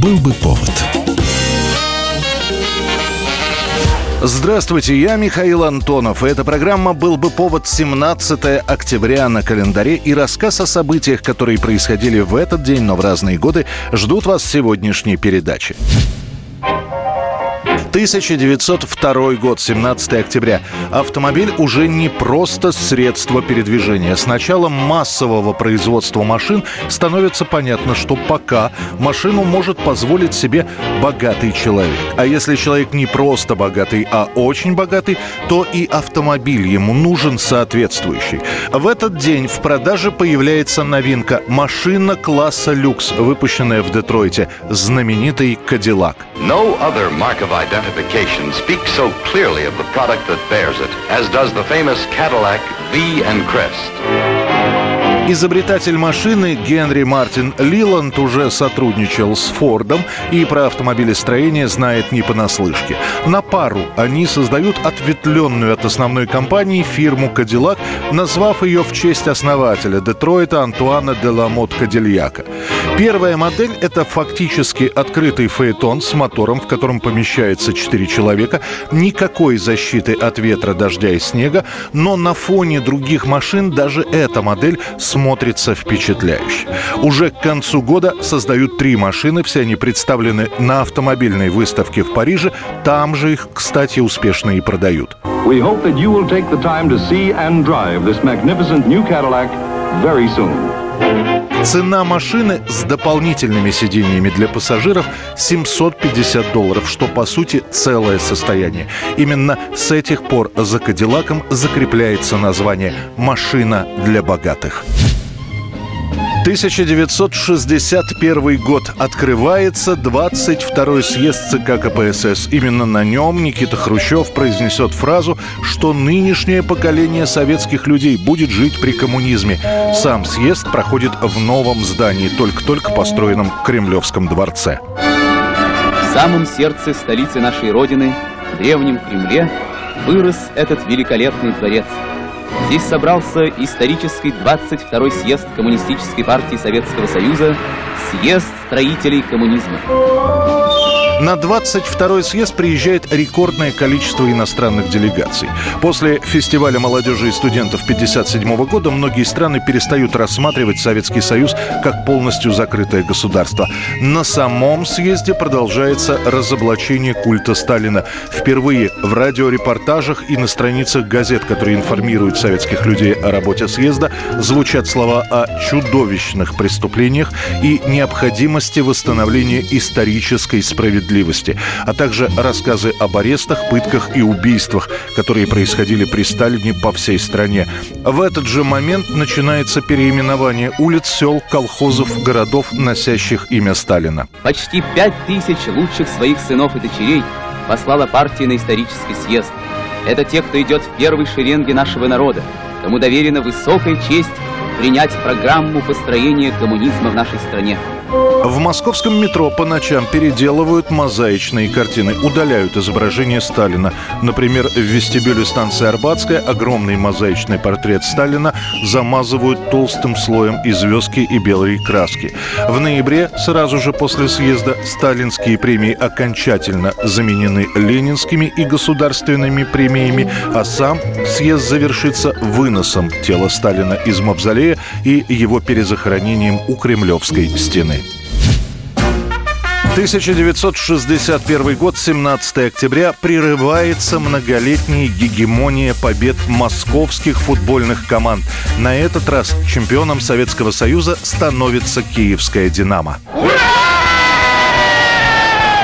Был бы повод. Здравствуйте, я Михаил Антонов. И эта программа «Был бы повод» 17 октября на календаре и рассказ о событиях, которые происходили в этот день, но в разные годы, ждут вас в сегодняшней передаче. 1902 год, 17 октября. Автомобиль уже не просто средство передвижения. С началом массового производства машин становится понятно, что пока машину может позволить себе богатый человек. А если человек не просто богатый, а очень богатый, то и автомобиль ему нужен соответствующий. В этот день в продаже появляется новинка – машина класса люкс, выпущенная в Детройте, знаменитый «Кадиллак». No other mark of identification speaks so clearly of the product that bears it as does the famous Cadillac V and Crest. Изобретатель машины Генри Мартин Лиланд уже сотрудничал с Фордом и про автомобилестроение знает не понаслышке. На пару они создают ответвленную от основной компании фирму «Кадиллак», назвав ее в честь основателя Детройта Антуана де Ламот Кадильяка. Первая модель – это фактически открытый фаэтон с мотором, в котором помещается 4 человека, никакой защиты от ветра, дождя и снега, но на фоне других машин даже эта модель смотрится впечатляюще. Уже к концу года создают три машины, все они представлены на автомобильной выставке в Париже, там же их, кстати, успешно и продают. Very soon. Цена машины с дополнительными сиденьями для пассажиров 750 долларов, что по сути целое состояние. Именно с этих пор за Кадиллаком закрепляется название «машина для богатых». 1961 год. Открывается 22-й съезд ЦК КПСС. Именно на нем Никита Хрущев произнесет фразу, что нынешнее поколение советских людей будет жить при коммунизме. Сам съезд проходит в новом здании, только-только построенном Кремлевском дворце. В самом сердце столицы нашей Родины, в Древнем Кремле, вырос этот великолепный дворец – Здесь собрался исторический 22-й съезд Коммунистической партии Советского Союза, съезд строителей коммунизма. На 22-й съезд приезжает рекордное количество иностранных делегаций. После фестиваля молодежи и студентов 57 года многие страны перестают рассматривать Советский Союз как полностью закрытое государство. На самом съезде продолжается разоблачение культа Сталина. Впервые в радиорепортажах и на страницах газет, которые информируют советских людей о работе съезда, звучат слова о чудовищных преступлениях и необходимости восстановления исторической справедливости справедливости, а также рассказы об арестах, пытках и убийствах, которые происходили при Сталине по всей стране. В этот же момент начинается переименование улиц, сел, колхозов, городов, носящих имя Сталина. Почти пять тысяч лучших своих сынов и дочерей послала партия на исторический съезд. Это те, кто идет в первой шеренге нашего народа, кому доверена высокая честь принять программу построения коммунизма в нашей стране. В московском метро по ночам переделывают мозаичные картины, удаляют изображение Сталина. Например, в вестибюле станции Арбатская огромный мозаичный портрет Сталина замазывают толстым слоем из звездки и белой краски. В ноябре, сразу же после съезда, сталинские премии окончательно заменены ленинскими и государственными премиями, а сам съезд завершится выносом тела Сталина из мавзолея и его перезахоронением у Кремлевской стены. 1961 год, 17 октября, прерывается многолетняя гегемония побед московских футбольных команд. На этот раз чемпионом Советского Союза становится киевская «Динамо». Ура!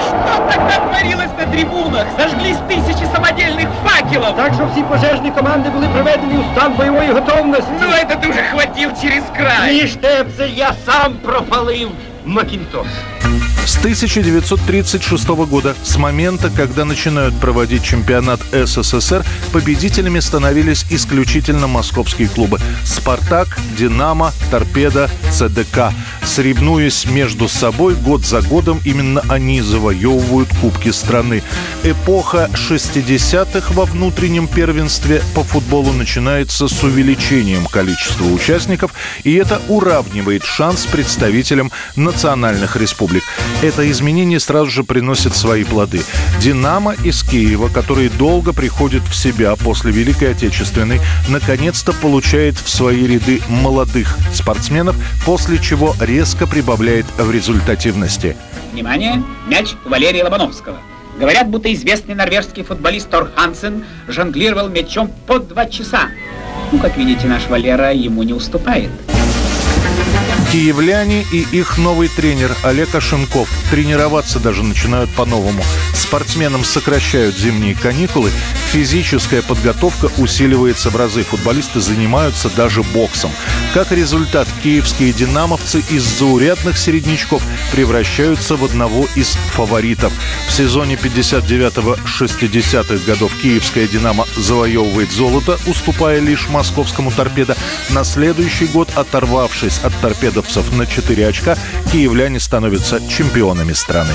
Что тогда творилось на трибунах? Зажглись тысячи самодельных факелов! Так що всі пожежні команди були приведені у стан бойової готовності. Ну, это ты уже хватил через край! Ніж те, це я сам пропалив Макінтош. С 1936 года, с момента, когда начинают проводить чемпионат СССР, победителями становились исключительно московские клубы «Спартак», «Динамо», «Торпедо», «ЦДК». Соревнуясь между собой год за годом, именно они завоевывают кубки страны. Эпоха 60-х во внутреннем первенстве по футболу начинается с увеличением количества участников, и это уравнивает шанс представителям национальных республик. Это изменение сразу же приносит свои плоды. «Динамо» из Киева, который долго приходит в себя после Великой Отечественной, наконец-то получает в свои ряды молодых спортсменов, после чего резко прибавляет в результативности. Внимание! Мяч Валерия Лобановского. Говорят, будто известный норвежский футболист Тор Хансен жонглировал мячом по два часа. Ну, как видите, наш Валера ему не уступает. Киевляне и их новый тренер Олег Ашенков тренироваться даже начинают по-новому. Спортсменам сокращают зимние каникулы, физическая подготовка усиливается в разы. Футболисты занимаются даже боксом. Как результат, киевские динамовцы из заурядных середнячков превращаются в одного из фаворитов. В сезоне 59-60-х годов киевская «Динамо» завоевывает золото, уступая лишь московскому «Торпедо». На следующий год, оторвавшись от «Торпедо» торпедовцев на 4 очка, киевляне становятся чемпионами страны.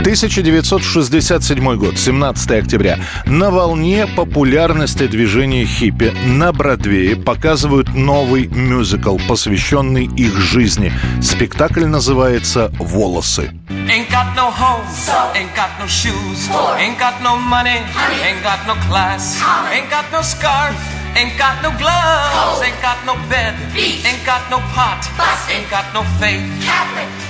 1967 год, 17 октября. На волне популярности движения хиппи на Бродвее показывают новый мюзикл, посвященный их жизни. Спектакль называется «Волосы». Ain't got no home, ain't got no shoes, ain't got no money, ain't got no class, ain't got no scarf. Ain't got no gloves, ain't got no bed, ain't got no pot, ain't got no faith. Catholic.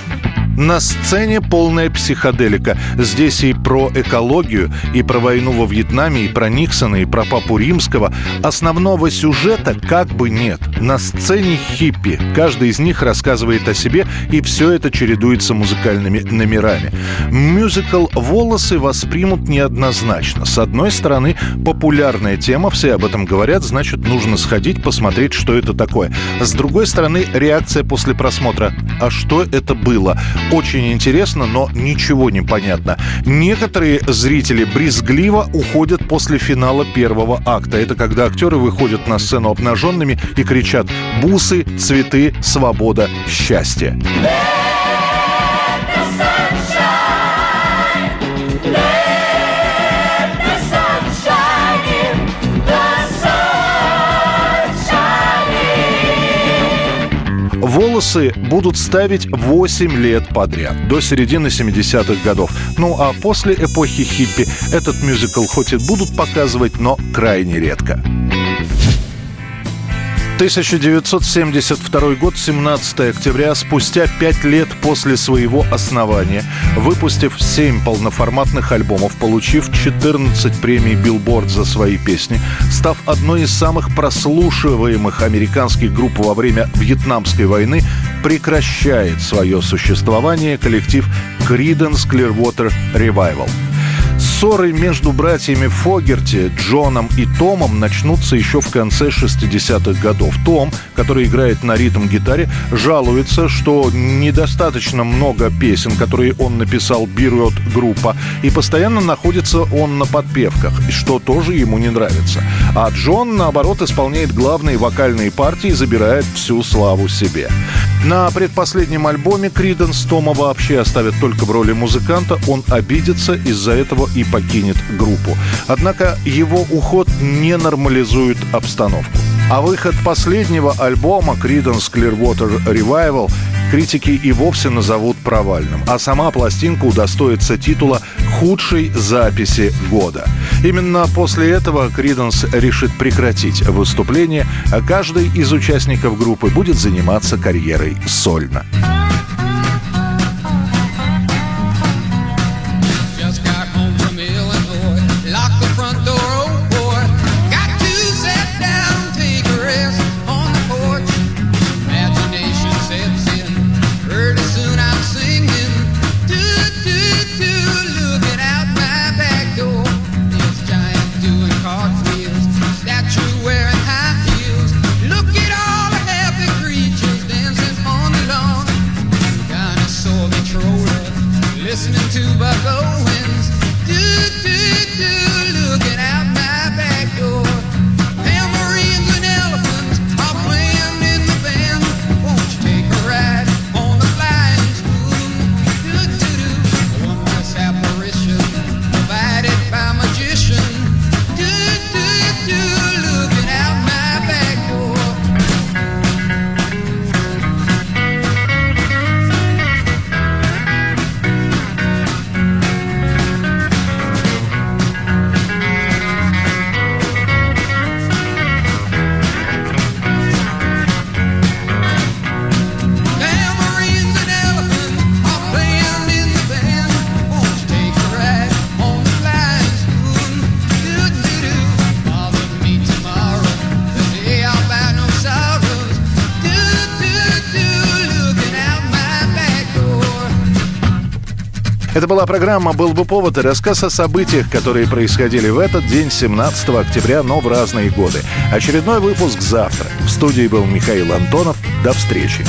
На сцене полная психоделика. Здесь и про экологию, и про войну во Вьетнаме, и про Никсона, и про Папу Римского. Основного сюжета как бы нет. На сцене хиппи. Каждый из них рассказывает о себе, и все это чередуется музыкальными номерами. Мюзикл «Волосы» воспримут неоднозначно. С одной стороны, популярная тема, все об этом говорят, значит, нужно сходить, посмотреть, что это такое. С другой стороны, реакция после просмотра. А что это было? Очень интересно, но ничего не понятно. Некоторые зрители брезгливо уходят после финала первого акта. Это когда актеры выходят на сцену обнаженными и кричат «Бусы, цветы, свобода, счастье». Волосы будут ставить 8 лет подряд, до середины 70-х годов. Ну а после эпохи хиппи этот мюзикл хоть и будут показывать, но крайне редко. 1972 год, 17 октября, спустя пять лет после своего основания, выпустив 7 полноформатных альбомов, получив 14 премий Билборд за свои песни, став одной из самых прослушиваемых американских групп во время Вьетнамской войны, прекращает свое существование коллектив Creedence Clearwater Revival – Ссоры между братьями Фогерти, Джоном и Томом начнутся еще в конце 60-х годов. Том, который играет на ритм-гитаре, жалуется, что недостаточно много песен, которые он написал, берет группа, и постоянно находится он на подпевках, что тоже ему не нравится. А Джон, наоборот, исполняет главные вокальные партии и забирает всю славу себе. На предпоследнем альбоме Криденс Тома вообще оставят только в роли музыканта. Он обидится из-за этого и покинет группу. Однако его уход не нормализует обстановку. А выход последнего альбома Creedence Clearwater Revival критики и вовсе назовут провальным, а сама пластинка удостоится титула худшей записи года. Именно после этого Криденс решит прекратить выступление, а каждый из участников группы будет заниматься карьерой сольно. to buckle wings. Do, do, do. Это была программа «Был бы повод» и рассказ о событиях, которые происходили в этот день, 17 октября, но в разные годы. Очередной выпуск завтра. В студии был Михаил Антонов. До встречи.